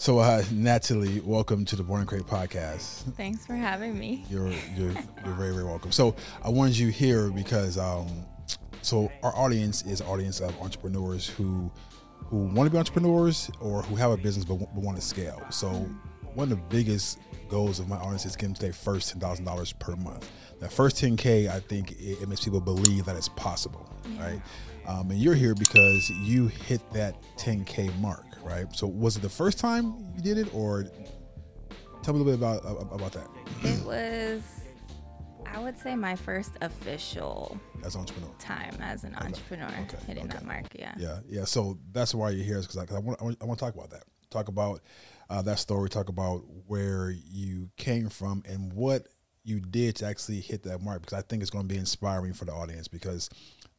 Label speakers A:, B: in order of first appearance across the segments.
A: So, uh, Natalie, welcome to the Born to Cre8 podcast.
B: Thanks for having me.
A: You're you're you're very very welcome. So, I wanted you here because um, so our audience is an audience of entrepreneurs who who want to be entrepreneurs or who have a business but, but want to scale. So, one of the biggest goals of my audience is getting to their first ten thousand dollars per month. That first ten k, I think it, it, makes people believe that it's possible, yeah. right? Um, and you're here because you hit that ten k mark right? So was it the first time you did it, or tell me a little bit about about that?
B: It was, I would say, my first official
A: as entrepreneur
B: time as an okay. entrepreneur okay. hitting okay. that mark. Yeah,
A: yeah, yeah. So that's why you're here, is because I, I, want I want to talk about that. Talk about uh, that story. Talk about where you came from and what you did to actually hit that mark because I think it's going to be inspiring for the audience because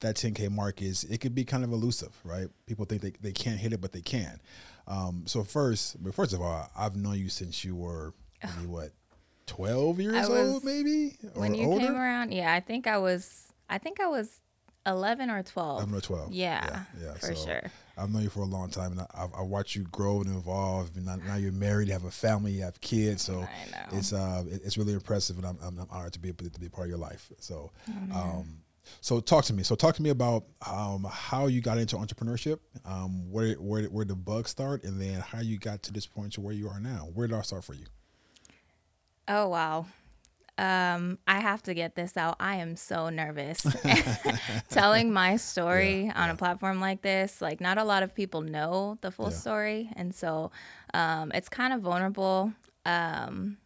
A: that 10K mark is, it could be kind of elusive, right? People think they, they can't hit it, but they can. Um, so first, but first of all, I've known you since you were maybe what, 12 years was, old, maybe?
B: when you older? came around, yeah, I think I was, I think I was 11 or 12.
A: 11 or 12.
B: Yeah, yeah, yeah for so sure.
A: I've known you for a long time, and I, I watched you grow and evolve. And now you're married, you have a family, you have kids. So it's uh, it's really impressive, and I'm, I'm, honored to be able to be part of your life. So, um, so talk to me. So talk to me about um, how you got into entrepreneurship, um, where where where the bug start, and then how you got to this point to where you are now. Where did I start for you?
B: Oh wow. Um, I have to get this out. I am so nervous telling my story yeah, on yeah. a platform like this. Like, not a lot of people know the full yeah. story, and so um, it's kind of vulnerable. Um,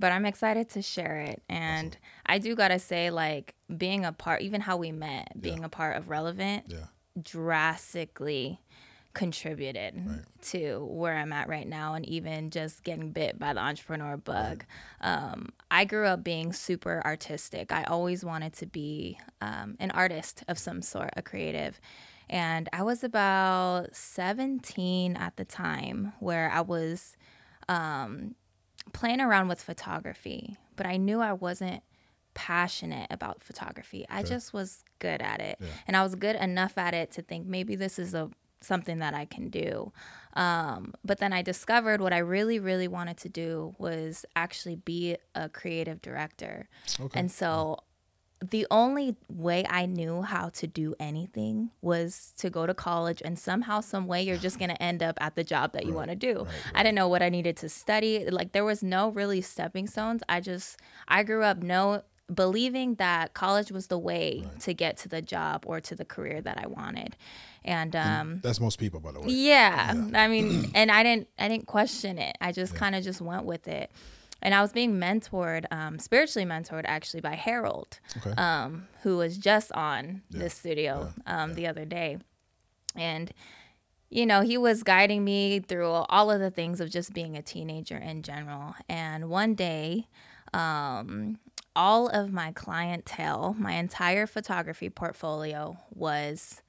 B: but I'm excited to share it. And awesome. I do gotta say, like being a part, even how we met, being yeah. a part of Relevant, yeah. drastically contributed right. to where I'm at right now, and even just getting bit by the entrepreneur bug. Right. Um, I grew up being super artistic. I always wanted to be um, an artist of some sort, a creative. And I was about 17 at the time where I was um, playing around with photography, but I knew I wasn't passionate about photography. I just was good at it. Yeah. And I was good enough at it to think maybe this is a something that I can do. Um, but then I discovered what I really, really wanted to do was actually be a creative director. Okay. And so the only way I knew how to do anything was to go to college and somehow, some way, you're just gonna end up at the job that you right, want to do. Right, right. I didn't know what I needed to study. Like there was no really stepping stones. I just I grew up no believing that college was the way to get to the job or to the career that I wanted. And, um,
A: and that's most people, by the way.
B: Yeah, yeah. I mean, and I didn't I didn't question it. I just yeah. kind of just went with it and I was being mentored, um, spiritually mentored actually by Harold, okay. um, who was just on yeah. this studio um, yeah. the other day, and you know he was guiding me through all of the things of just being a teenager in general. And one day, um, all of my clientele, my entire photography portfolio was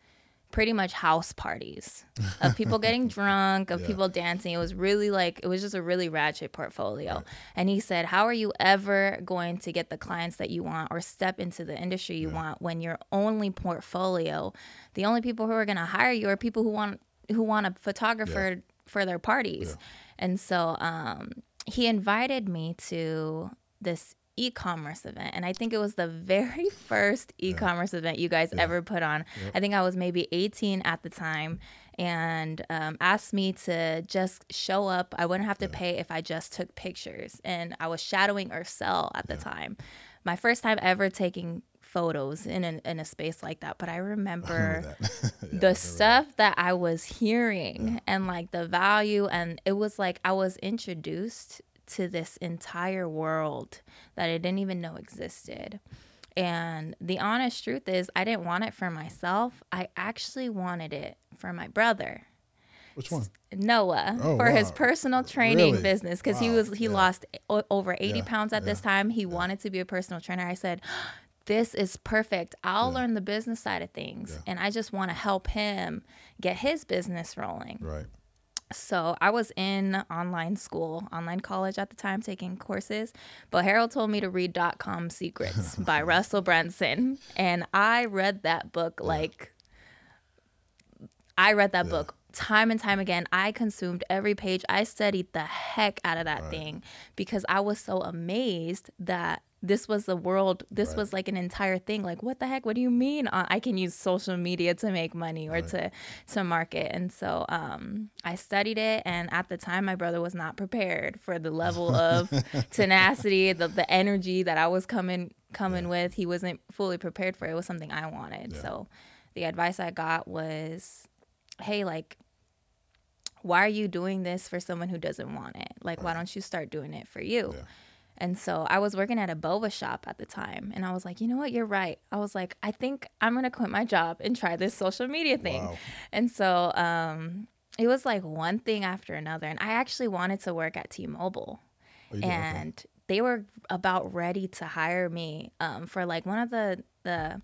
B: pretty much house parties of people getting drunk, of yeah. people dancing. It was really like it was just a really ratchet portfolio. Right. And he said, "How are you ever going to get the clients that you want or step into the industry you yeah. want when your only portfolio, the only people who are going to hire you are people who want who want a photographer yeah. for their parties." And so um, he invited me to this e-commerce event and i think it was the very first e-commerce yeah. event you guys yeah. ever put on yep. i think i was maybe 18 at the time and um, asked me to just show up i wouldn't have to yeah. pay if i just took pictures and i was shadowing Ursel at the time my first time ever taking photos in a, in a space like that but i remember, I the stuff that. that. i was hearing and like the value and it was like i was introduced to this entire world that I didn't even know existed. And the honest truth is, I didn't want it for myself. I actually wanted it for my brother.
A: Which one?
B: Noah oh, for wow. his personal training really? business because wow. he was he yeah. lost o- over 80 yeah. pounds at yeah. this time. He wanted to be a personal trainer. I said, "This is perfect. I'll learn the business side of things and I just want to help him get his business rolling."
A: Right.
B: So I was in online school, online college at the time, taking courses. But Harold told me to read DotCom Secrets by Russell Brunson, and I read that book like I read that yeah. book time and time again. I consumed every page. I studied the heck out of that right. thing because I was so amazed that this was the world this right. was like an entire thing like what the heck what do you mean i can use social media to make money or right. to to market and so um, i studied it and at the time my brother was not prepared for the level of tenacity the, the energy that i was coming coming yeah. with he wasn't fully prepared for it. it was something i wanted yeah. so the advice i got was hey like why are you doing this for someone who doesn't want it like right. why don't you start doing it for you yeah and so I was working at a boba shop at the time. And I was like, you know what? You're right. I was like, I think I'm going to quit my job and try this social media thing. Wow. And so um, it was like one thing after another. And I actually wanted to work at T Mobile. Oh, and they were about ready to hire me um, for like one of the, the,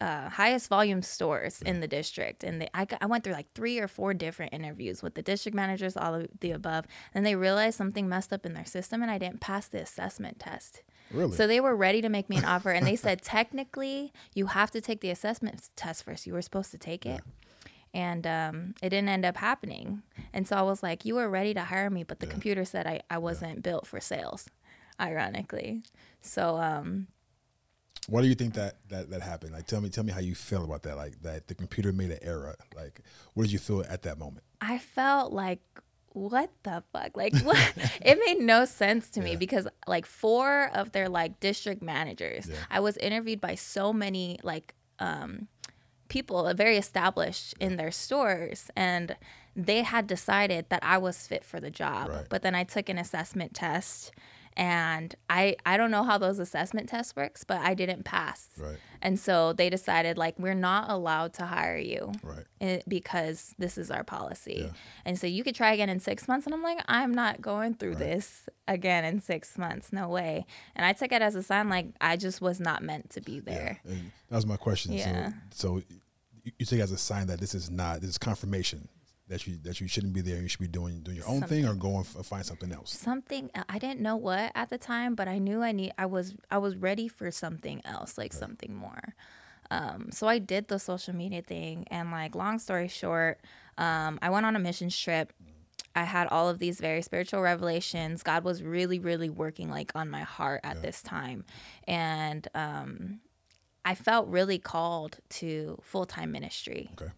B: uh, highest volume stores in the district, and they, I, I went through like three or four different interviews with the district managers, all of the above, and they realized something messed up in their system, and I didn't pass the assessment test. Really? So they were ready to make me an offer, and they said technically you have to take the assessment test first. You were supposed to take it. And um, it didn't end up happening. And so I was like, You were ready to hire me, but the yeah. computer said I, I wasn't yeah. built for sales, ironically. So um,
A: why do you think that, that that happened? Like, tell me, tell me how you feel about that. Like that the computer made an error. Like, what did you feel at that moment?
B: I felt like, what the fuck? Like, what? it made no sense to me because like four of their like district managers, yeah. I was interviewed by so many like um, people, very established yeah. in their stores, and they had decided that I was fit for the job. Right. But then I took an assessment test and I I don't know how those assessment tests works, but I didn't pass. Right. And so they decided like we're not allowed to hire you. Right. Because this is our policy. Yeah. And so you could try again in 6 months and I'm like I'm not going through right. this again in 6 months. No way. And I took it as a sign like I just was not meant to be there.
A: Yeah. that was my question. Yeah. So so you take it as a sign that this is not this is confirmation that you that you shouldn't be there. You should be doing doing your own something, thing or go and find something else.
B: Something uh, I didn't know what at the time, but I knew I need. I was I was ready for something else, like right. something more. Um, so I did the social media thing, and like long story short, um, I went on a mission trip. I had all of these very spiritual revelations. God was really, really working like on my heart at yeah. this time, and um, I felt really called to full time ministry. Okay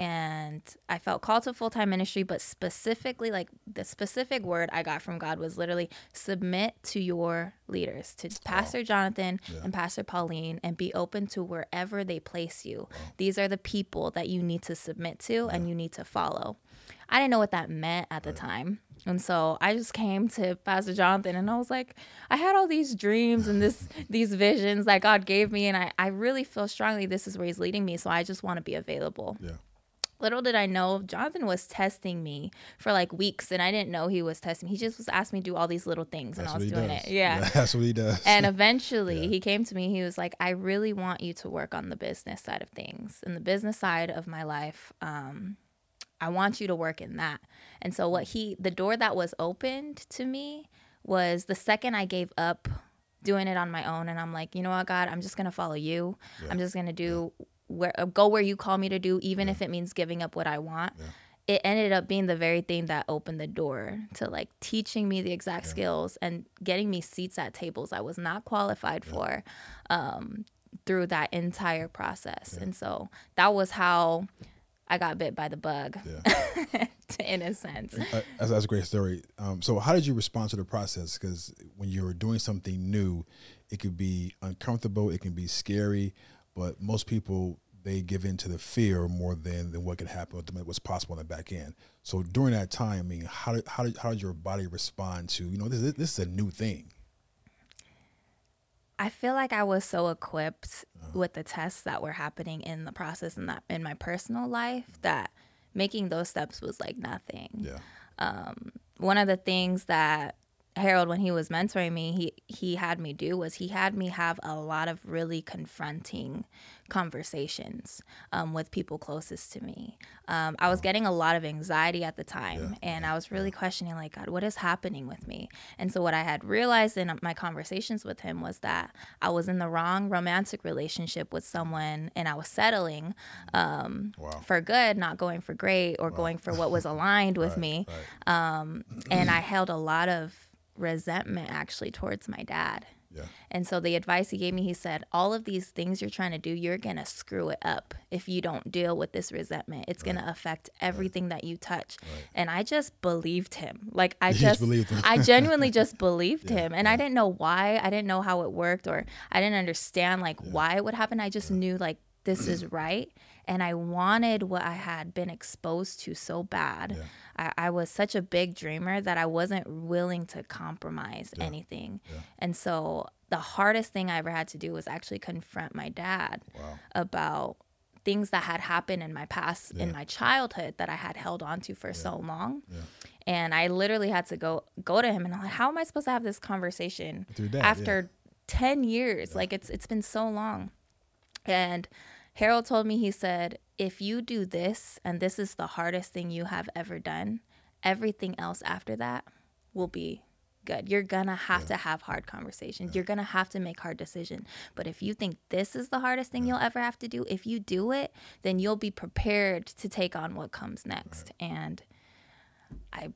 B: and I felt called to full time ministry, but specifically, like the specific word I got from God was literally submit to your leaders, to Pastor Jonathan yeah. and Pastor Pauline, and be open to wherever they place you. These are the people that you need to submit to yeah. and you need to follow. I didn't know what that meant at the right. time. And so I just came to Pastor Jonathan and I was like, I had all these dreams and this these visions that God gave me and I, I really feel strongly this is where he's leading me. So I just want to be available. Yeah. Little did I know, Jonathan was testing me for like weeks, and I didn't know he was testing. me. He just was asking me to do all these little things, that's and I was doing does. it. Yeah.
A: that's what he does.
B: And eventually, yeah. he came to me. He was like, "I really want you to work on the business side of things, and the business side of my life. Um, I want you to work in that." And so, what he, the door that was opened to me, was the second I gave up doing it on my own and I'm like, you know what, God, I'm just gonna follow you. Yeah. I'm just gonna do yeah where uh, go where you call me to do, even yeah. if it means giving up what I want. Yeah. It ended up being the very thing that opened the door to like teaching me the exact yeah. skills and getting me seats at tables I was not qualified for um, through that entire process. And so that was how I got bit by the bug, yeah. in a sense.
A: Uh, that's, that's, a great story. Um, so, how did you respond to the process? Because when you're doing something new, it could be uncomfortable, it can be scary but most people they give in to the fear more than, than what could happen what's possible on the back end. So during that time, I mean, how did, how did, how did your body respond to, you know, this, this is a new thing?
B: I feel like I was so equipped uh-huh. with the tests that were happening in the process and that in my personal life that making those steps was like nothing. Yeah. Um, one of the things that Harold, when he was mentoring me, he he had me do was he had me have a lot of really confronting conversations um, with people closest to me. Um, I was getting a lot of anxiety at the time, yeah. and I was really questioning, like, God, what is happening with me? And so, what I had realized in my conversations with him was that I was in the wrong romantic relationship with someone, and I was settling um, wow. for good, not going for great or wow. going for what was aligned with right, me. Right. Um, and I held a lot of resentment actually towards my dad. Yeah. And so the advice he gave me, he said, all of these things you're trying to do, you're going to screw it up if you don't deal with this resentment. It's right. going to affect everything right. that you touch. Right. And I just believed him. Like I just, I genuinely just believed yeah. him. And yeah. I didn't know why. I didn't know how it worked or I didn't understand like yeah. why it would happen. I just knew like this is right and I wanted what I had been exposed to so bad. Yeah. I, I, was such a big dreamer that I wasn't willing to compromise yeah. anything. Yeah. And so the hardest thing I ever had to do was actually confront my dad wow. about things that had happened in my past in my childhood that I had held on to for so long. And I literally had to go go to him and I'm like, how am I supposed to have this conversation after 10 years? Like it's it's been so long. And Harold told me, he said, if you do this and this is the hardest thing you have ever done, everything else after that will be good. You're gonna have yeah. to have hard conversations. Yeah. You're gonna have to make hard decisions. But if you think this is the hardest thing yeah. you'll ever have to do, if you do it, then you'll be prepared to take on what comes next. Right. And I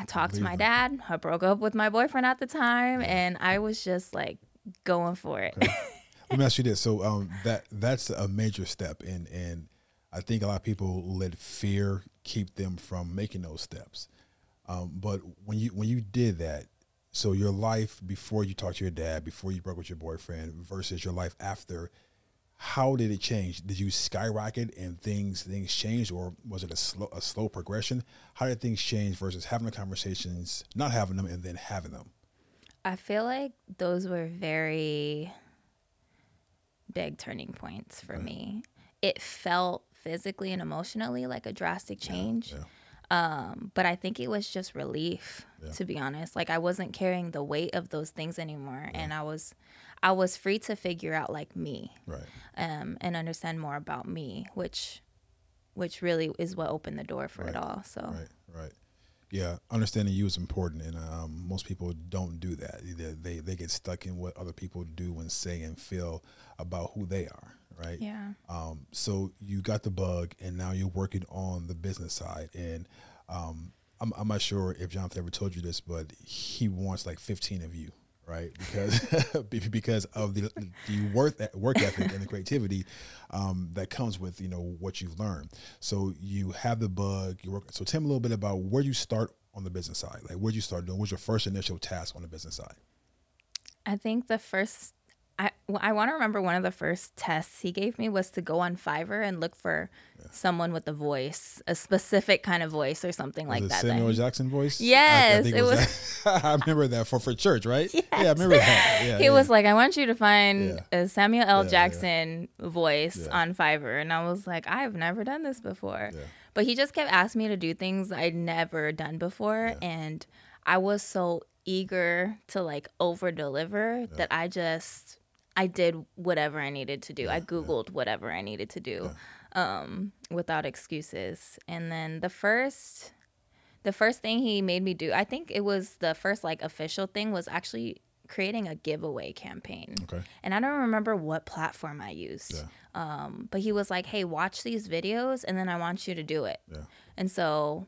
B: I talked to my dad. I broke up with my boyfriend at the time, and I was just like going for it. Okay.
A: Let me ask you this. So um, that that's a major step, and and I think a lot of people let fear keep them from making those steps. Um, but when you when you did that, so your life before you talked to your dad, before you broke with your boyfriend, versus your life after, how did it change? Did you skyrocket and things things changed, or was it a slow a slow progression? How did things change versus having the conversations, not having them, and then having them?
B: I feel like those were very big turning points for me. It felt physically and emotionally like a drastic change. Yeah, yeah. Um, but I think it was just relief, yeah. to be honest. Like I wasn't carrying the weight of those things anymore, and I was, I was free to figure out like me, right, um, and understand more about me, which, which really is what opened the door for
A: right.
B: it all. So
A: right, right yeah, understanding you is important, and um, most people don't do that. They, they they get stuck in what other people do and say and feel about who they are, right?
B: Yeah.
A: Um, so you got the bug, and now you're working on the business side, and um, I'm, I'm not sure if Jonathan ever told you this, but he wants like 15 of you right? Because because of the the work work ethic and the creativity um, that comes with you know what you've learned. So you have the bug. You work. So tell me a little bit about where you start on the business side. Like where you start doing? What's your first initial task on the business side?
B: I think the first I, I want to remember one of the first tests he gave me was to go on Fiverr and look for yeah. someone with a voice, a specific kind of voice or something was like that.
A: Samuel Jackson voice.
B: Yes,
A: I, I
B: it, was.
A: was I remember that for for church, right? Yes. Yeah, I remember that. Yeah,
B: he yeah. was like, "I want you to find a Samuel L. Jackson voice on Fiverr," and I was like, "I've never done this before," but he just kept asking me to do things I'd never done before, and I was so eager to like over deliver that I just I did whatever I needed to do. Yeah, I Googled yeah. whatever I needed to do yeah. um, without excuses. And then the first the first thing he made me do, I think it was the first like official thing was actually creating a giveaway campaign. Okay. And I don't remember what platform I used. Um, but he was like, "Hey, watch these videos and then I want you to do it." Yeah. And so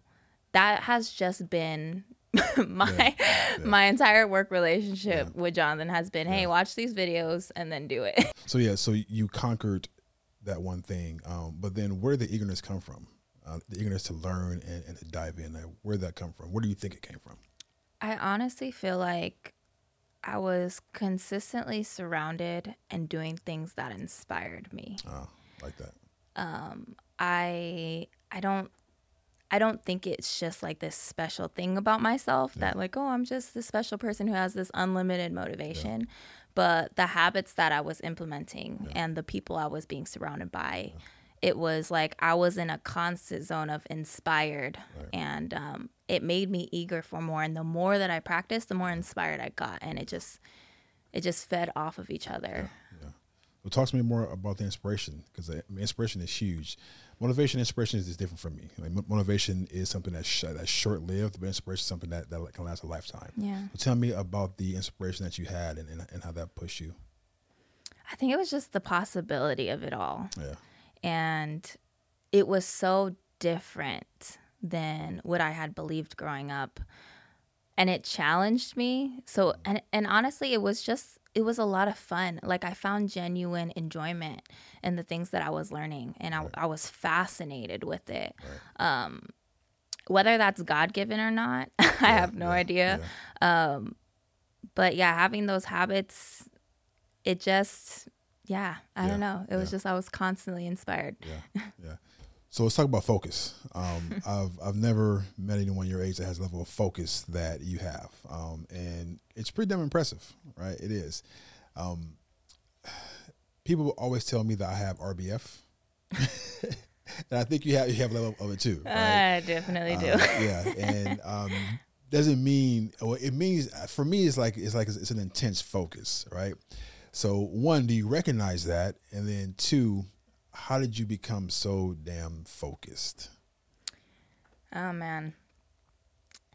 B: that has just been my yeah, yeah. my entire work relationship yeah. with Jonathan has been, hey, watch these videos and then do it.
A: so yeah, so you conquered that one thing, um, but then where did the eagerness come from? Uh, the eagerness to learn and, and to dive in. Like, where did that come from? Where do you think it came from?
B: I honestly feel like I was consistently surrounded and doing things that inspired me.
A: Oh, like that.
B: Um, I I don't I don't think it's just like this special thing about myself yeah. that like, oh, I'm just this special person who has this unlimited motivation. Yeah. But the habits that I was implementing yeah. and the people I was being surrounded by, it was like I was in a constant zone of inspired, right. and um, it made me eager for more. And the more that I practiced, the more inspired I got, and it just it just fed off of each other.
A: Well, talk to me more about the inspiration because inspiration is huge. Motivation, inspiration is is different for me. Like motivation is something that's sh- that's short lived, but inspiration is something that, that can last a lifetime.
B: Yeah.
A: So tell me about the inspiration that you had and, and, and how that pushed you.
B: I think it was just the possibility of it all.
A: Yeah.
B: And it was so different than what I had believed growing up. And it challenged me. So and and honestly it was just it was a lot of fun. Like I found genuine enjoyment in the things that I was learning and I, I was fascinated with it. Right. Um whether that's God given or not, I have no yeah, idea. Yeah. Um but yeah, having those habits it just yeah, I yeah, don't know. It yeah. was just I was constantly inspired.
A: Yeah, yeah. So let's talk about focus. Um, I've I've never met anyone your age that has a level of focus that you have, um, and it's pretty damn impressive, right? It is. Um, people always tell me that I have RBF, and I think you have you have a level of it too.
B: Right? I definitely do.
A: Um, yeah, and um, doesn't mean well, it means for me it's like it's like it's an intense focus, right? So, one, do you recognize that? And then, two, how did you become so damn focused?
B: Oh man.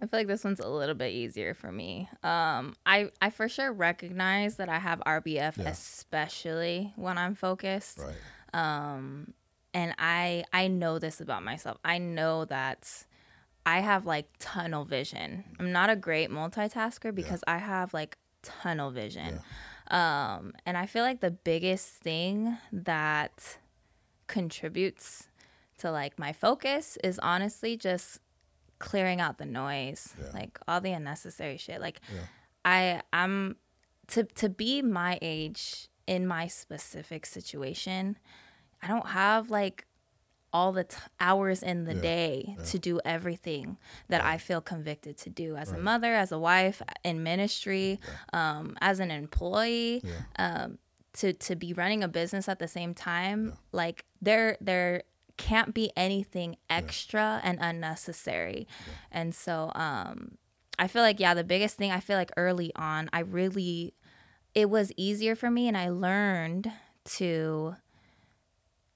B: I feel like this one's a little bit easier for me. Um, I I for sure recognize that I have RBF, yeah. especially when I'm focused.
A: Right.
B: Um, and I I know this about myself. I know that I have like tunnel vision. I'm not a great multitasker because yeah. I have like tunnel vision. Yeah. Um, and I feel like the biggest thing that contributes to like my focus is honestly just clearing out the noise, yeah. like all the unnecessary shit. Like yeah. I I'm to to be my age in my specific situation, I don't have like all the t- hours in the yeah, day yeah. to do everything that yeah. I feel convicted to do as right. a mother, as a wife, in ministry, um, as an employee. Um, to, to be running a business at the same time, like there there can't be anything extra and unnecessary, and so um, I feel like yeah, the biggest thing I feel like early on, I really it was easier for me, and I learned to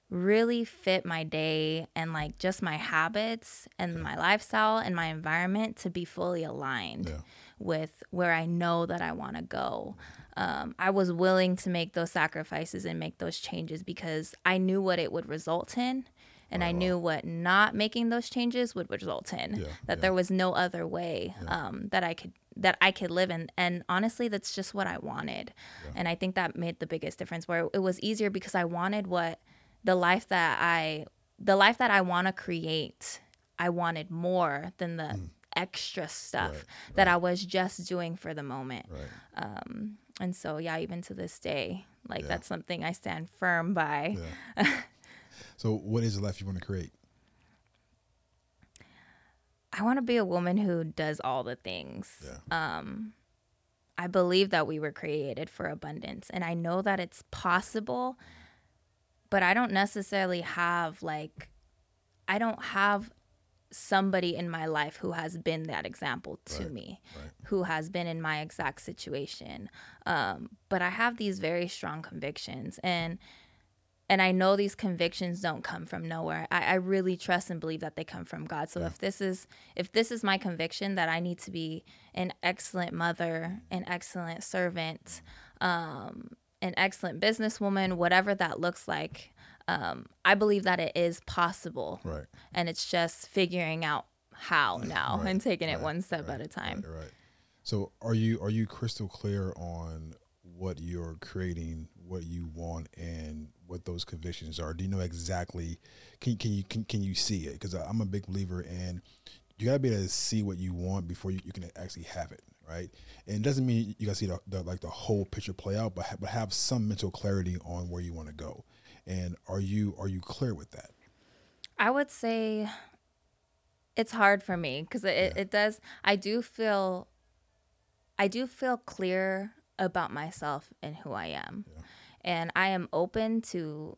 B: really fit my day and like just my habits and my lifestyle and my environment to be fully aligned. Yeah. With where I know that I want to go. Um, I was willing to make those sacrifices and make those changes because I knew what it would result in. And oh, I knew what not making those changes would result in. Yeah, that yeah. there was no other way um, that I could that I could live in. And honestly, that's just what I wanted. And I think that made the biggest difference. Where it was easier because I wanted what the life that I the life that I want to create, I wanted more than the mm. Extra stuff right, that right. I was just doing for the moment.
A: Right.
B: Um, and so, yeah, even to this day, like yeah. that's something I stand firm by.
A: Yeah. so, what is the life you want to create?
B: I want to be a woman who does all the things.
A: Yeah.
B: Um, I believe that we were created for abundance, and I know that it's possible but I don't necessarily have like I don't have somebody in my life who has been that example to
A: right,
B: me,
A: right.
B: who has been in my exact situation. Um, but I have these very strong convictions and and I know these convictions don't come from nowhere. I, I really trust and believe that they come from God. So yeah. if this is if this is my conviction that I need to be an excellent mother, an excellent servant, um, an excellent businesswoman, whatever that looks like, um, I believe that it is possible.
A: Right.
B: And it's just figuring out how now right. and taking
A: right.
B: it one step at a time.
A: Right. right. So are you are you crystal clear on what you're creating, what you want, and what those convictions are? Do you know exactly? Can can you can, can you see it? Because I'm a big believer in you gotta be able to see what you want before you, you can actually have it right? And it doesn't mean you gotta see the, the, like the whole picture play out, but ha- but have some mental clarity on where you want to go. And are you are you clear with that?
B: I would say it's hard for me because it, yeah. it does. I do feel I do feel clear about myself and who I am, yeah. and I am open to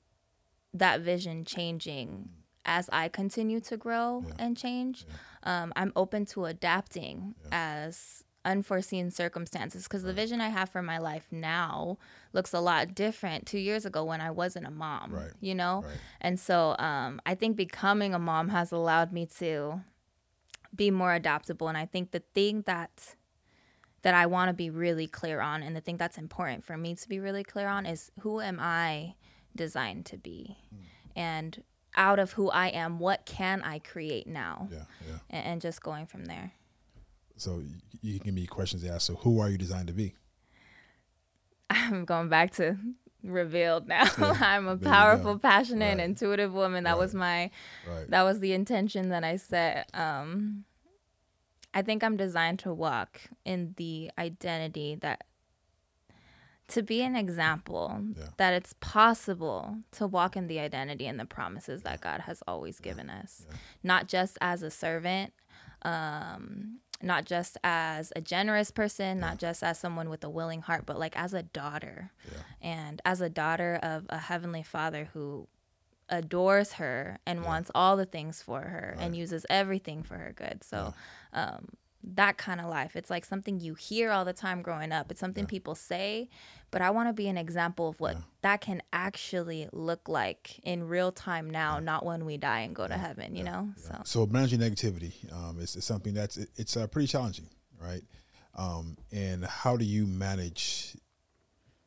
B: that vision changing as I continue to grow yeah. and change. Um, I'm open to adapting as unforeseen circumstances because the vision I have for my life now looks a lot different two years ago when I wasn't a mom, right. you know? Right. And so um, I think becoming a mom has allowed me to be more adaptable. And I think the thing that that I want to be really clear on and the thing that's important for me to be really clear on is who am I designed to be? Mm. And out of who I am, what can I create now? Yeah, yeah. And, and just going from there.
A: So you can be questions asked. So who are you designed to be?
B: I'm going back to revealed now. Yeah, I'm a powerful, passionate, right. intuitive woman. That right. was my right. that was the intention that I set. Um I think I'm designed to walk in the identity that to be an example yeah. that it's possible to walk in the identity and the promises that God has always given us, not just as a servant, um, not just as a generous person, not just as someone with a willing heart, but like as a daughter, and as a daughter of a heavenly Father who adores her and wants all the things for her right. and uses everything for her good. So, um, that kind of life. It's like something you hear all the time growing up. It's something yeah. people say, but I want to be an example of what yeah. that can actually look like in real time now, yeah. not when we die and go to heaven, you know? So
A: So managing negativity um, is, is, something that's it, it's uh, pretty challenging, right? Um, and how do you manage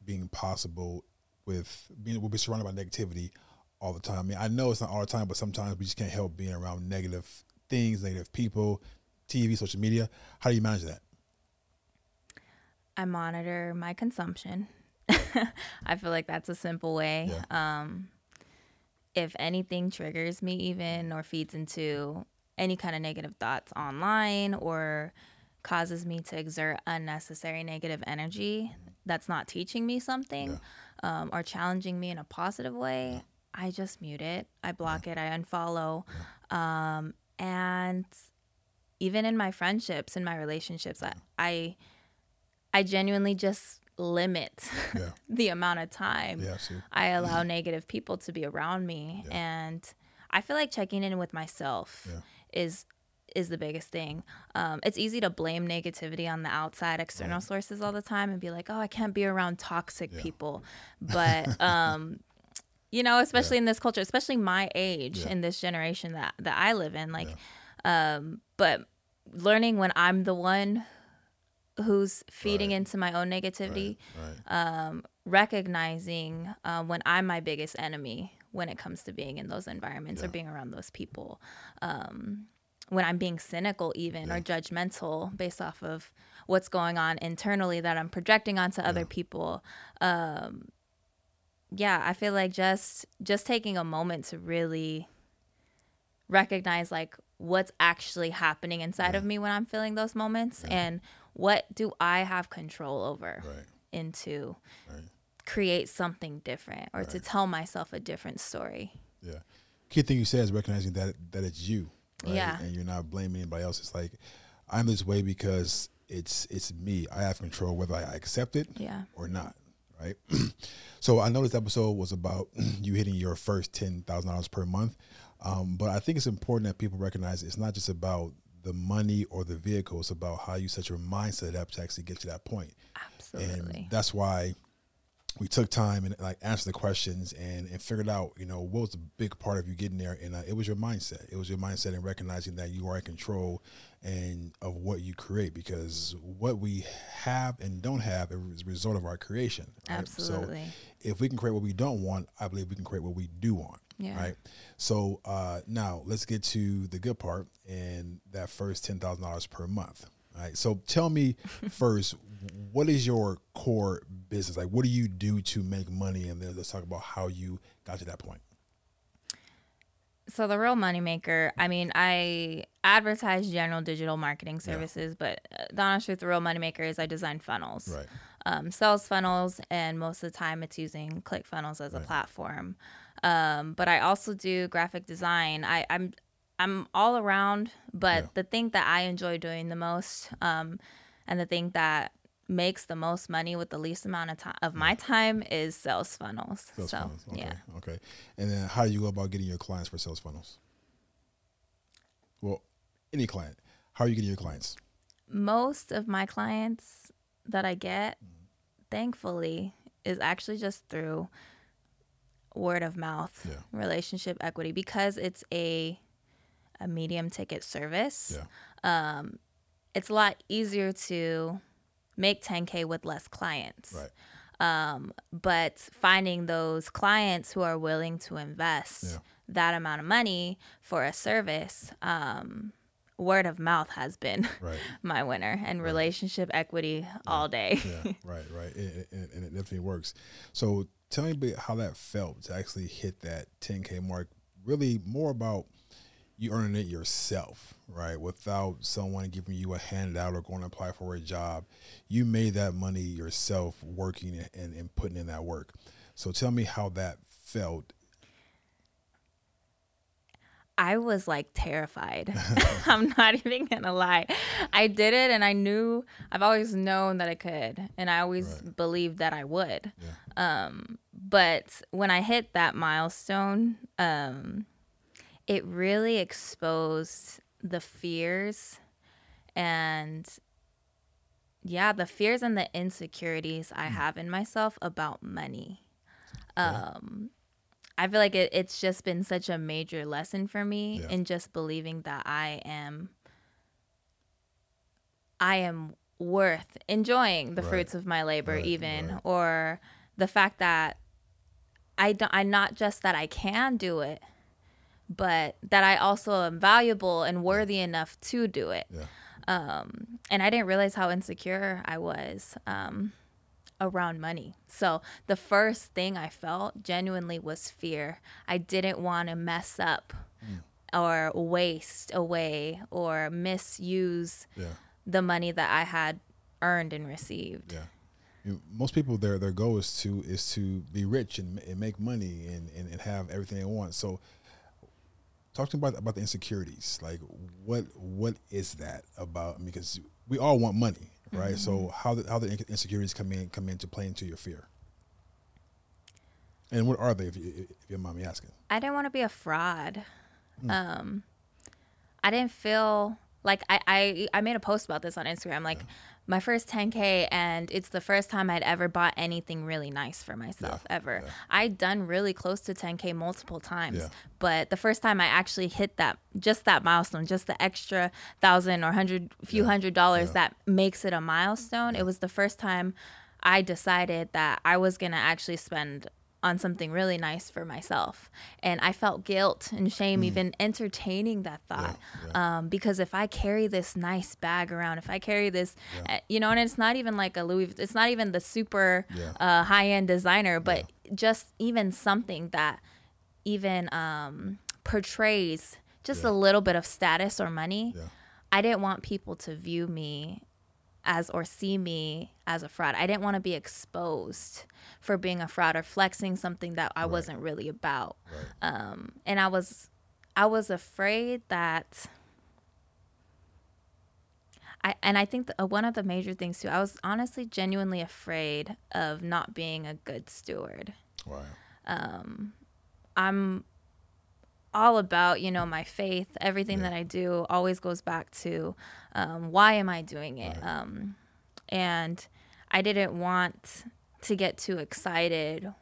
A: being possible with being we'll be surrounded by negativity all the time? I mean, I know it's not all the time, but sometimes we just can't help being around negative things, negative people, TV, social media. How do you manage that?
B: I monitor my consumption. I feel like that's a simple way. Yeah. Um, if anything triggers me, even or feeds into any kind of negative thoughts online or causes me to exert unnecessary negative energy that's not teaching me something yeah. um, or challenging me in a positive way, yeah. I just mute it. I block it. I unfollow. Um, and even in my friendships and my relationships, I, I, I genuinely just limit yeah. the amount of time yeah, I allow negative people to be around me. Yeah. And I feel like checking in with myself is is the biggest thing. Um, it's easy to blame negativity on the outside external right. sources all the time and be like, oh, I can't be around toxic people. But um, you know, especially in this culture, especially my age in this generation that that I live in, like um, but learning when I'm the one who's feeding right. into my own negativity, right. Right. Um, recognizing um, when I'm my biggest enemy when it comes to being in those environments yeah. or being around those people. Um, when I'm being cynical, even yeah. or judgmental based off of what's going on internally that I'm projecting onto yeah. other people. Um, yeah, I feel like just just taking a moment to really recognize like what's actually happening inside yeah. of me when I'm feeling those moments yeah. and what do I have control over right. into right. create something different or right. to tell myself a different story.
A: Yeah. Key thing you said is recognizing that that it's you. Yeah. And you're not blaming anybody else. It's like I'm this way because it's it's me. I have control whether I accept it yeah. or not. Right. so I know this episode was about you hitting your first ten thousand dollars per month. Um, but I think it's important that people recognize it's not just about the money or the vehicle; it's about how you set your mindset up to actually get to that point.
B: Absolutely.
A: And that's why we took time and like answered the questions and, and figured out, you know, what was the big part of you getting there. And uh, it was your mindset. It was your mindset and recognizing that you are in control and of what you create because what we have and don't have is a result of our creation.
B: Right? Absolutely.
A: So if we can create what we don't want, I believe we can create what we do want. Yeah. Right. So uh, now let's get to the good part and that first ten thousand dollars per month. All right. So tell me first, what is your core business? Like, what do you do to make money? And then let's talk about how you got to that point.
B: So the real moneymaker, I mean, I advertise general digital marketing services, yeah. but uh, the honest truth, the real moneymaker is I design funnels, right. um, sales funnels, and most of the time it's using ClickFunnels as right. a platform. Um, but I also do graphic design. I, I'm I'm all around, but yeah. the thing that I enjoy doing the most, um, and the thing that makes the most money with the least amount of time of my time is sales funnels.
A: Sales
B: so
A: funnels. Okay.
B: yeah.
A: Okay. And then how do you go about getting your clients for sales funnels? Well, any client. How are you getting your clients?
B: Most of my clients that I get, thankfully, is actually just through word of mouth
A: Yeah.
B: relationship equity because it's a a medium ticket service.
A: Yeah.
B: It's a lot easier to make 10k with less clients.
A: Right.
B: Um, but finding those clients who are willing to invest
A: Yeah.
B: that amount of money for a service um, word of mouth has been
A: Right.
B: my winner and relationship equity all day
A: Yeah. right. Right. And, and, and it definitely works. So tell me a bit how that felt to actually hit that 10K mark. Really more about you earning it yourself, right? Without someone giving you a handout or going to apply for a job. You made that money yourself working and, and putting in that work. So tell me how that felt.
B: i was like terrified i'm not even gonna lie i did it and i knew i've always known that i could and i always
A: Right.
B: believed that i would
A: Yeah.
B: Um, but when I hit that milestone, um, it really exposed the fears and yeah, the fears and the insecurities I have in myself about money. Um, I feel like it, it's just been such a major lesson for me
A: Yeah.
B: in just believing that I am I am worth enjoying the
A: Right.
B: fruits of my labor
A: Right,
B: even
A: right.
B: or the fact that I don't I not just that I can do it but that I also am valuable and worthy enough to do it
A: Yeah.
B: and I didn't realize how insecure I was um, around money. So the first thing I felt genuinely was fear. I didn't want to mess up or waste away or misuse
A: Yeah.
B: the money that I had earned and received.
A: Yeah. You know, most people their their goal is to is to be rich and, and make money and, and, and have everything they want. So talk to me about about the insecurities. Like what what is that about? Because we all want money, right? So how the, how the insecurities come in come into play into your fear. And what are they if you, if you don't mind me asking?
B: I didn't want to be a fraud. Um, I didn't feel like I, I I made a post about this on Instagram. Like my first 10k, and it's the first time I'd ever bought anything really nice for myself
A: Yeah,
B: ever.
A: yeah.
B: I'd done really close to 10k multiple times,
A: Yeah.
B: but the first time I actually hit that just that milestone, just the extra thousand or hundred few
A: Yeah,
B: hundred dollars
A: yeah.
B: that makes it a milestone. It was the first time I decided that I was gonna actually spend on something really nice for myself. And I felt guilt and shame even entertaining that thought.
A: Mm. yeah.
B: Um, because if I carry this nice bag around, if I carry this, uh, you know, and it's not even like a Louis, it's not even the super
A: Yeah.
B: uh, high end designer, but just even something that even um, portrays just
A: Yeah.
B: a little bit of status or money.
A: Yeah.
B: I didn't want people to view me as or see me as a fraud. I didn't want to be exposed for being a fraud or flexing something that I wasn't really about.
A: Right.
B: Um, and I was I was afraid that I and I think that one of the major things too, I was honestly genuinely afraid of not being a good steward.
A: Wow.
B: Um, I'm all about you know my faith everything
A: Yeah.
B: that i do always goes back to um, why am i doing it
A: Right.
B: um, and i didn't want to get too excited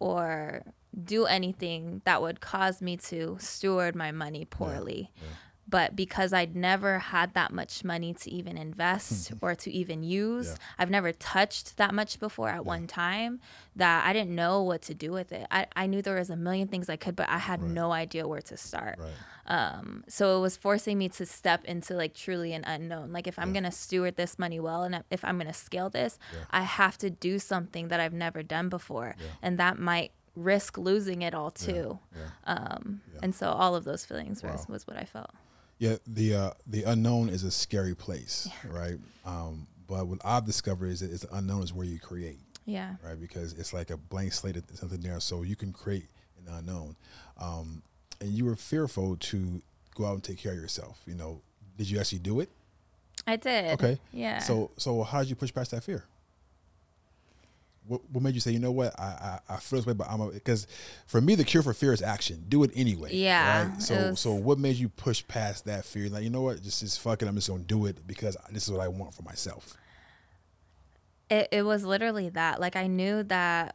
B: or do anything that would cause me to steward my money poorly
A: yeah.
B: But because I'd never had that much money to even invest or to even use,
A: Yeah.
B: I've never touched that much before at one time that I didn't know what to do with it. I, I knew there was a million things I could, but I had
A: Right.
B: no idea where to start.
A: Right.
B: So it was forcing me to step into like truly an unknown. Like if I'm
A: Yeah.
B: going to steward this money well and if I'm going to scale this,
A: Yeah.
B: I have to do something that I've never done before.
A: Yeah.
B: And that might risk losing it all too.
A: Yeah.
B: Um,
A: Yeah.
B: And so all of those feelings was, was what I felt.
A: Yeah, the uh, the unknown is a scary place, right? Um, but what I've discovered is that it's the unknown is where you create,
B: Yeah.
A: right? Because it's like a blank slate, there's something there, so you can create an unknown. Um, and you were fearful to go out and take care of yourself. You know, did you actually do it?
B: I did.
A: Okay.
B: Yeah.
A: So so how did you push past that fear? What, what made you say, you know what, I I, I feel this way, but I'm because for me the cure for fear is action. Do it anyway.
B: Yeah,
A: Right? So
B: was-
A: so what made you push past that fear? Like you know what, just just fuck it. I'm just gonna do it because this is what I want for myself.
B: it, it was literally that like i knew that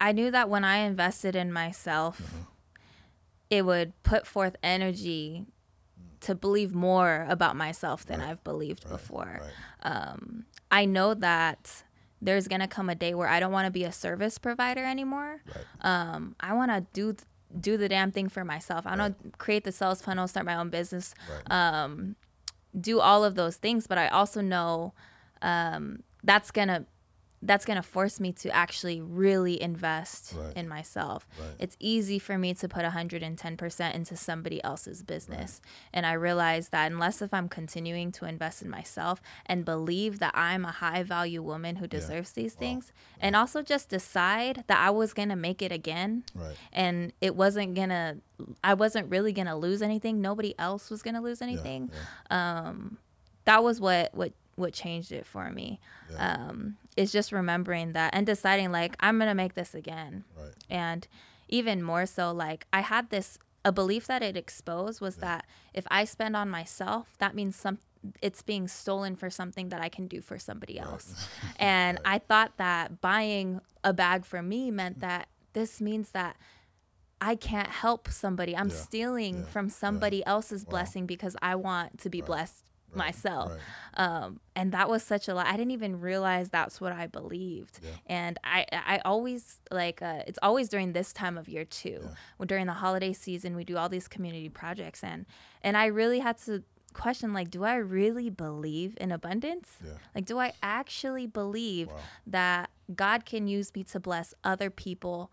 B: i knew that when i invested in myself
A: Mm-hmm.
B: it would put forth energy to believe more about myself than
A: Right.
B: i've believed
A: Right,
B: before
A: right.
B: i know that there's going to come a day where i don't want to be a service provider anymore
A: Right.
B: um, i want to do do the damn thing for myself i want to create the sales funnel start my own business
A: Right.
B: do all of those things but i also know um, that's gonna that's gonna force me to actually really invest
A: Right.
B: in myself.
A: Right.
B: it's easy for me to put 110% into somebody else's business. And i realize that unless if i'm continuing to invest in myself and believe that i'm a high value woman who deserves these things and also just decide that i was gonna make it again
A: Right.
B: and it wasn't gonna i wasn't really gonna lose anything nobody else was gonna lose anything that was what what what changed it for me. Um is just remembering that and deciding like i'm gonna make this again.
A: Right.
B: and even more so like i had this a belief that it exposed was that if i spend on myself that means some it's being stolen for something that i can do for somebody else. And i thought that buying a bag for me meant mm. that this means that I can't help somebody. I'm
A: Yeah.
B: stealing
A: Yeah.
B: from somebody else's blessing because I want to be blessed myself.
A: Right.
B: Um, and that was such a lot. I didn't even realize that's what I believed.
A: Yeah.
B: And I, I always like, uh, it's always during this time of year too. When During the holiday season, we do all these community projects, and and I really had to question like, do I really believe in abundance?
A: Yeah.
B: Like, do I actually believe
A: Wow.
B: that God can use me to bless other people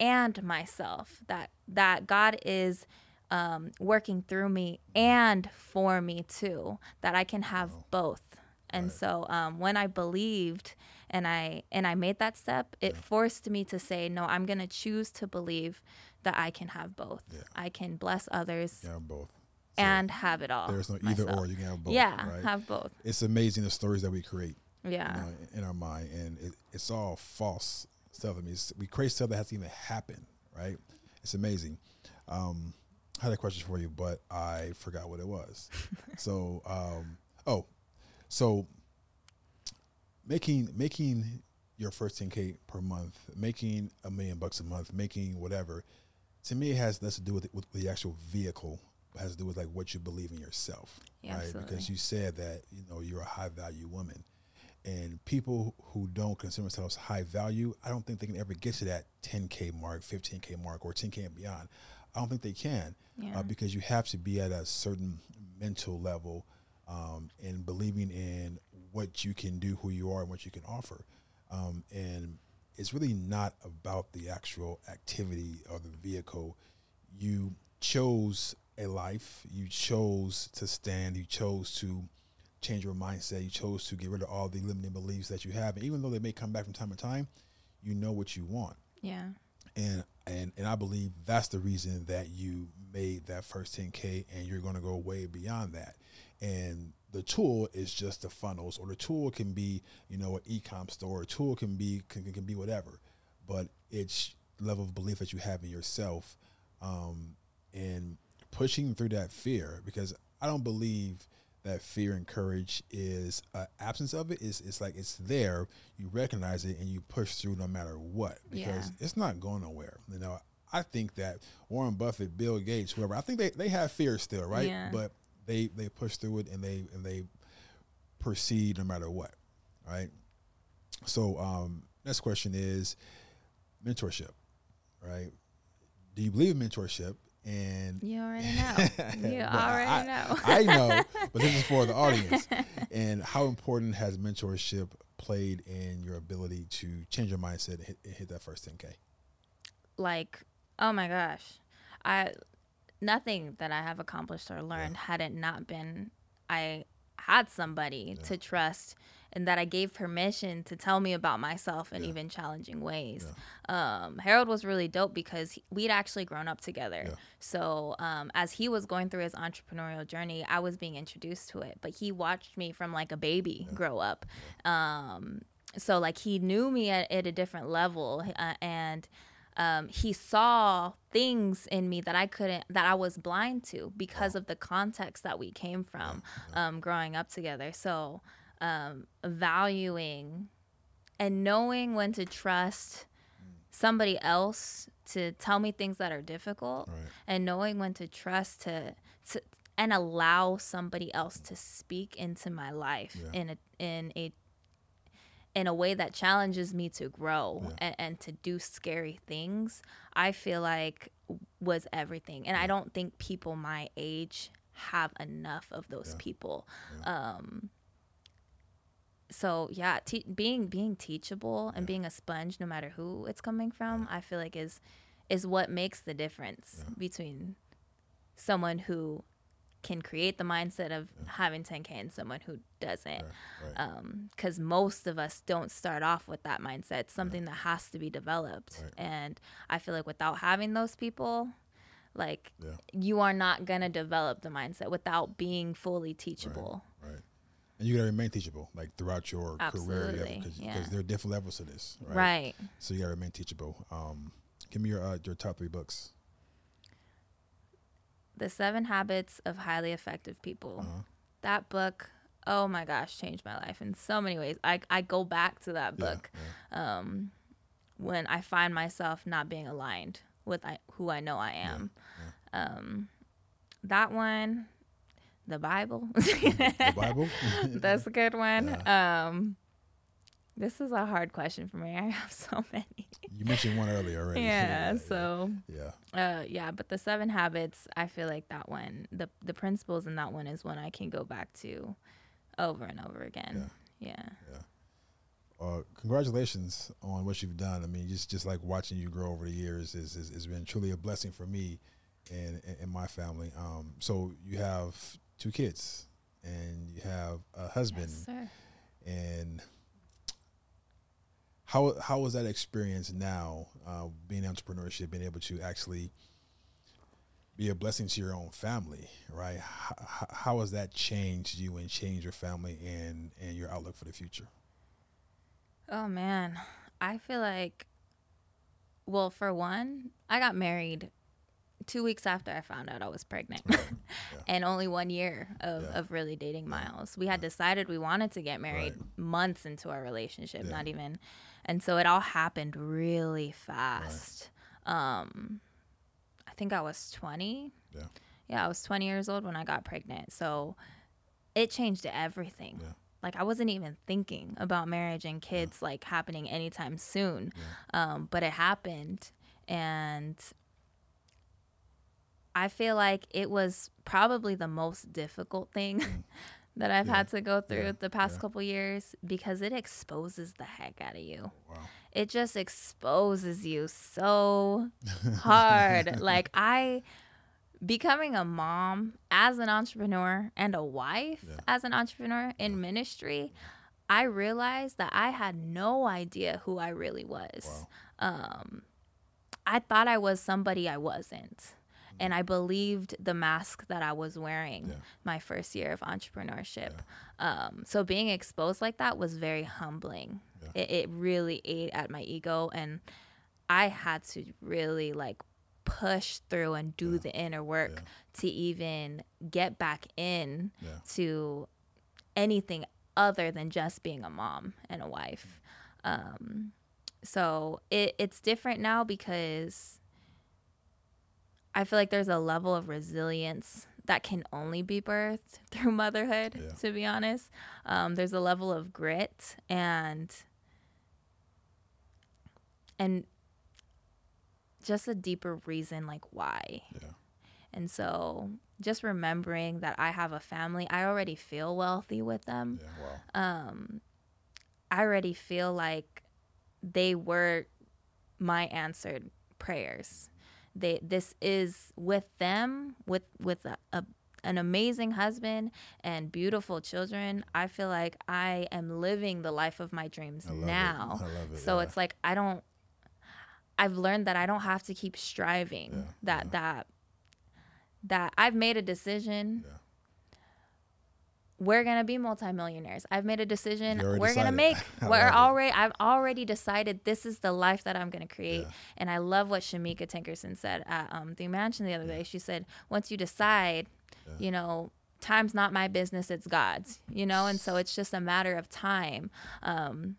B: and myself? That that God is um, working through me and for me too. That I can have both. And so um, when I believed and I and I made that step, it forced me to say, no, I'm gonna choose to believe that I can have both. I can bless others
A: Yeah, both.
B: and have it all.
A: There's no either
B: myself.
A: or. You can have both.
B: yeah,
A: Right?
B: have both.
A: it's amazing the stories that we create.
B: Yeah.
A: you know, in our mind, and it, it's all false stuff. I mean, we create stuff that hasn't even happened, right? It's amazing. Um, I had a question for you, but I forgot what it was. so, um, oh, so making making your first 10k per month, making a million bucks a month, making whatever, to me, it has less to do with, with the actual vehicle. It has to do with like what you believe in yourself,
B: Yeah,
A: right?
B: absolutely.
A: Because you said that you know you're a high value woman, and people who don't consider themselves high value, I don't think they can ever get to that 10k mark, 15k mark, or 10k and beyond. I don't think they can
B: Yeah.
A: uh, because you have to be at a certain mental level um, and believing in what you can do, who you are, and what you can offer. Um, and it's really not about the actual activity or the vehicle. You chose a life. You chose to stand. You chose to change your mindset. You chose to get rid of all the limiting beliefs that you have. And even though they may come back from time to time, you know what you want
B: Yeah.
A: And and and I believe that's the reason that you made that first 10k and you're going to go way beyond that. And the tool is just the funnels, or the tool can be you know an e-com store. A tool can be can, can be whatever, but it's level of belief that you have in yourself, um, and pushing through that fear because I don't believe that fear and courage is uh, absence of it is it's like it's there you recognize it and you push through no matter what because
B: Yeah.
A: it's not going nowhere. You know i think that warren buffett bill gates whoever i think they, they have fear still right?
B: Yeah.
A: but they they push through it and they and they proceed no matter what right? So um next question is mentorship right? Do you believe in mentorship and
B: You already know. You already
A: I,
B: know.
A: I know, but this is for the audience. And how important has mentorship played in your ability to change your mindset and hit, hit that first 10K?
B: like oh my gosh i nothing that i have accomplished or learned had it not been i had somebody yeah. to trust and that I gave permission to tell me about myself in yeah. even challenging ways. Yeah. Um, Harold was really dope because he, we'd actually grown up together. Yeah. So um, as he was going through his entrepreneurial journey, I was being introduced to it. But he watched me from like a baby grow up. Um, so like he knew me at, at a different level, uh, and um, he saw things in me that I couldn't, that I was blind to because of the context that we came from um, growing up together. So um, valuing and knowing when to trust somebody else to tell me things that are difficult right. and knowing when to trust to, to and allow somebody else to speak into my life yeah. in a in a in a way that challenges me to grow yeah. and, and, to do scary things i feel like was everything and yeah. i don't think people my age have enough of those people um, so yeah, te- being being teachable and being a sponge, no matter who it's coming from, I feel like is is what makes the difference yeah. between someone who can create the mindset of yeah. having 10k and someone who doesn't because right. um, most of us don't start off with that mindset it's something yeah. that has to be developed right. and i feel like without having those people like you are not going to develop the mindset without being fully teachable
A: and you gotta remain teachable like throughout your Absolutely. career because yeah. there are different levels to this right?
B: right
A: so you gotta remain teachable um, give me your uh, your top three books
B: the seven habits of highly effective people uh-huh. that book oh my gosh changed my life in so many ways i, I go back to that book yeah, yeah. Um, when i find myself not being aligned with I, who i know i am um, that one the Bible. the Bible. That's a good one. Yeah. Um, this is a hard question for me. I have so many.
A: you mentioned one earlier already.
B: Yeah. yeah so. Yeah. Uh, yeah, but the seven habits, I feel like that one, the the principles in that one is one I can go back to, over and over again. Yeah. Yeah. yeah.
A: Uh, congratulations on what you've done. I mean, just just like watching you grow over the years is has been truly a blessing for me and and my family. Um, so you have two kids and you have a husband. Yes, and how how was that experience now uh, being entrepreneurship being able to actually be a blessing to your own family right? How, how has that changed you and changed your family and and your outlook for the future?
B: Oh man. I feel like well for one i got married two weeks after I found out I was pregnant, yeah. and only one year of, yeah. of really dating Miles. We had decided we wanted to get married right. months into our relationship, not even, and so it all happened really fast. Right. Um, I think I was twenty. Yeah. Yeah, I was twenty years old when I got pregnant, so it changed everything. Like I wasn't even thinking about marriage and kids like happening anytime soon, um, but it happened, and I feel like it was probably the most difficult thing mm. that I've yeah. had to go through yeah. the past yeah. couple years because it exposes the heck out of you. Wow. It just exposes you so hard. like I becoming a mom as an entrepreneur and a wife as an entrepreneur in ministry, I realized that I had no idea who I really was. Wow. Um, I thought I was somebody I wasn't and I believed the mask that I was wearing yeah. my first year of entrepreneurship. Yeah. Um, so being exposed like that was very humbling. Yeah. It, it really ate at my ego, and I had to really like push through and do the inner work to even get back in to anything other than just being a mom and a wife. Um, so it, it's different now because I feel like there's a level of resilience that can only be birthed through motherhood, yeah. to be honest. Um, there's a level of grit and and just a deeper reason like why. Yeah. And so just remembering that I have a family, I already feel wealthy with them. Yeah, wow. Um I already feel like they were my answered prayers they this is with them with with a, a, an amazing husband and beautiful children, I feel like I am living the life of my dreams now.
A: It,
B: so
A: yeah.
B: it's like I don't I've learned that I don't have to keep striving.
A: Yeah,
B: that
A: yeah.
B: that that I've made a decision.
A: Yeah.
B: We're gonna be multimillionaires. I've made a decision. We're gonna make. We're
A: love it.
B: already. I've already decided this is the life that I'm gonna create.
A: Yeah.
B: And I love what Shamika Tinkerson said at um, the mansion the other day. She said, once you decide, you know, time's not my business; it's God's. You know, and so it's just a matter of time. Um,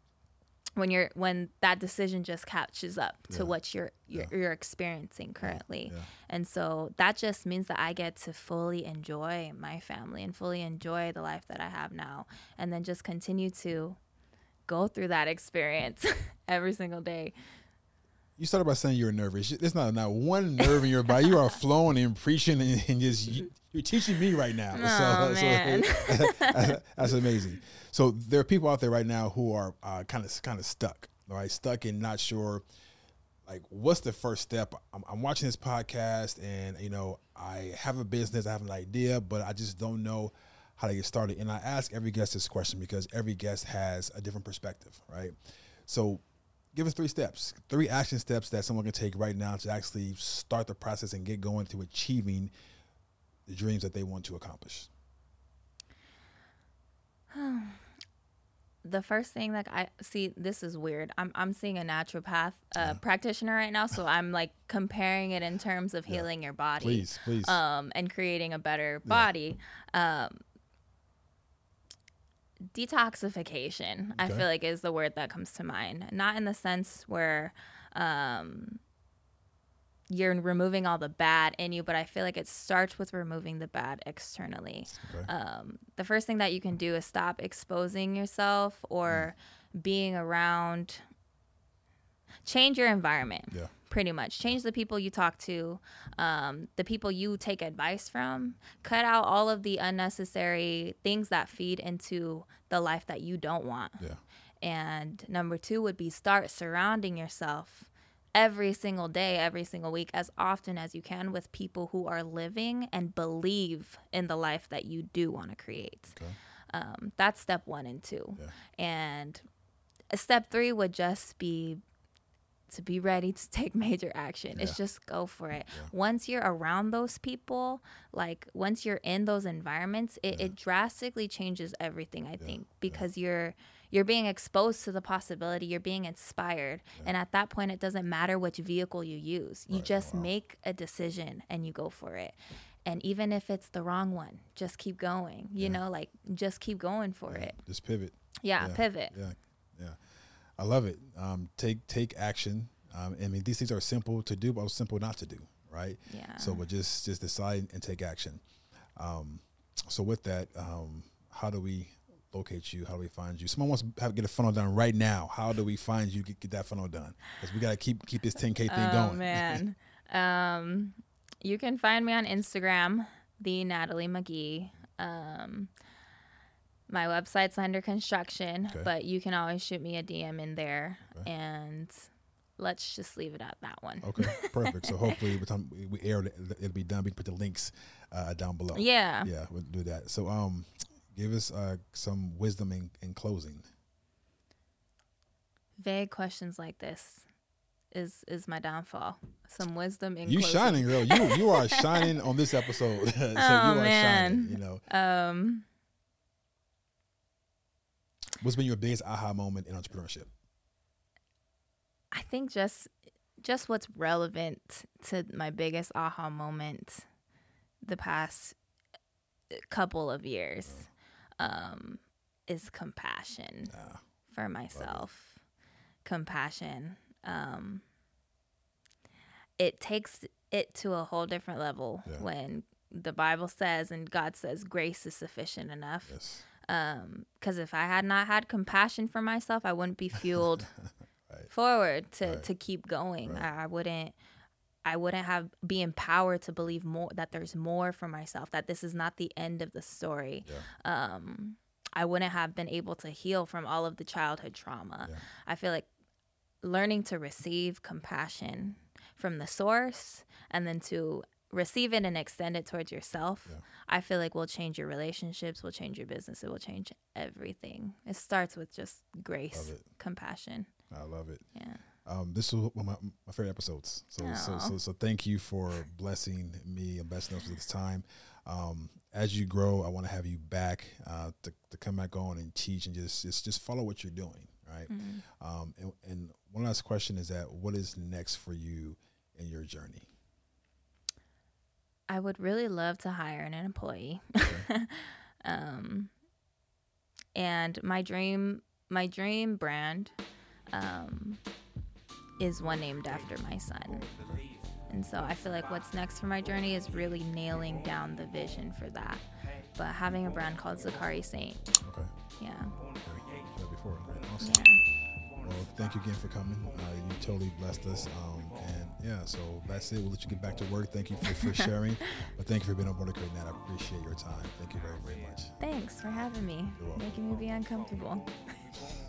B: when you're when that decision just catches up to
A: Yeah.
B: what you're you're, you're experiencing currently
A: yeah.
B: and so that just means that i get to fully enjoy my family and fully enjoy the life that i have now and then just continue to go through that experience every single day
A: You started by saying you were nervous. There's not not one nerve in your body. You are flowing and preaching and, and just you're teaching me right now.
B: Oh, man.
A: that's amazing. So there are people out there right now who are kind of kind of stuck, right? Stuck and not sure. Like, what's the first step? I'm, I'm watching this podcast, and you know, I have a business, I have an idea, but I just don't know how to get started. And I ask every guest this question because every guest has a different perspective, right? So give us three steps, three action steps that someone can take right now to actually start the process and get going to achieving the dreams that they want to accomplish.
B: the first thing that I see, this is weird. I'm I'm seeing a naturopath uh, practitioner right now, so I'm like comparing it in terms of healing your body,
A: Please, please.
B: um, and creating a better body. Um, detoxification, I feel like, is the word that comes to mind. Not in the sense where um, you're removing all the bad in you, but I feel like it starts with removing the bad externally
A: okay.
B: um, the first thing that you can do is stop exposing yourself or being around change your environment
A: yeah.
B: pretty much change the people you talk to um, the people you take advice from cut out all of the unnecessary things that feed into the life that you don't want
A: Yeah.
B: and number two would be start surrounding yourself every single day, every single week, as often as you can with people who are living and believe in the life that you do want to create.
A: Okay.
B: Um, that's step one and two.
A: Yeah.
B: And uh, step three would just be to be ready to take major action. It's just go for it. Once you're around those people, like once you're in those environments, it, it drastically changes everything, I think, because you're you're being exposed to the possibility, you're being inspired. And at that point it doesn't matter which vehicle you use. You just make a decision and you go for it. And even if it's the wrong one, just keep going. You know, like just keep going for it.
A: Just pivot.
B: Yeah, pivot.
A: Yeah, yeah. I love it. Um, take take action. Um, I mean, these things are simple to do, but simple not to do, right?
B: Yeah.
A: So, but just just decide and take action. Um, so, with that, um, how do we locate you? How do we find you? Someone wants to have, get a funnel done right now. How do we find you? Get, get that funnel done because we got to keep keep this 10k thing
B: Oh
A: going.
B: man. um, you can find me on Instagram, the Natalie Magee. Um, my website's under construction,
A: Okay.
B: but you can always shoot me a DM in there, and let's just leave it at that one.
A: Okay, perfect. So hopefully, by the time we- we air it, it'll be done. We can put the links uh, down below.
B: Yeah.
A: yeah, we'll do that. So, um, give us uh, some wisdom in, in closing.
B: Vague questions like this is is my downfall. Some wisdom in
A: You
B: closing.
A: shining, girl. You you are shining on this episode. so you are
B: Oh, man.
A: shining. You know,
B: Um,
A: what's been your biggest aha moment in entrepreneurship?
B: I think just just what's relevant to my biggest aha moment the past couple of years um, is compassion
A: Ah,
B: for myself. Compassion. Um, it takes it to a whole different level
A: Yeah.
B: when the Bible says and God says grace is sufficient enough
A: yes,
B: because if I had not had compassion for myself, I wouldn't be fueled forward to
A: Right.
B: to keep going. I, I wouldn't. I wouldn't have be empowered to believe more that there's more for myself. That this is not the end of the story. Um, I wouldn't have been able to heal from all of the childhood trauma.
A: Yeah.
B: I feel like learning to receive compassion from the source and then to receive it and extend it towards yourself, yeah. I feel like will change your relationships, will change your business, it will change everything. It starts with just grace, compassion.
A: I love it.
B: Yeah.
A: Um, this was one of my, my favorite episodes. So, so, so, so, thank you for blessing me and blessing us with this time. Um, as you grow, I want to have you back uh, to, to come back on and teach and just just, just follow what you're doing, right? Mm-hmm. Um, and, and one last question is that what is next for you in your journey?
B: I would really love to hire an employee. Okay. um, and my dream, my dream brand, um, is one named after my son. And so I feel like what's next for my journey is really nailing down the vision for that. But having a brand called Zakari Saint.
A: Okay.
B: Yeah.
A: Before, Awesome.
B: Yeah.
A: Well, thank you again for coming. Uh, you totally blessed us. Um, and yeah, so that's it. We'll let you get back to work. Thank you for, for sharing. but thank you for being on board with Nat. I appreciate your time. Thank you very, very much.
B: Thanks for having me, making me be uncomfortable.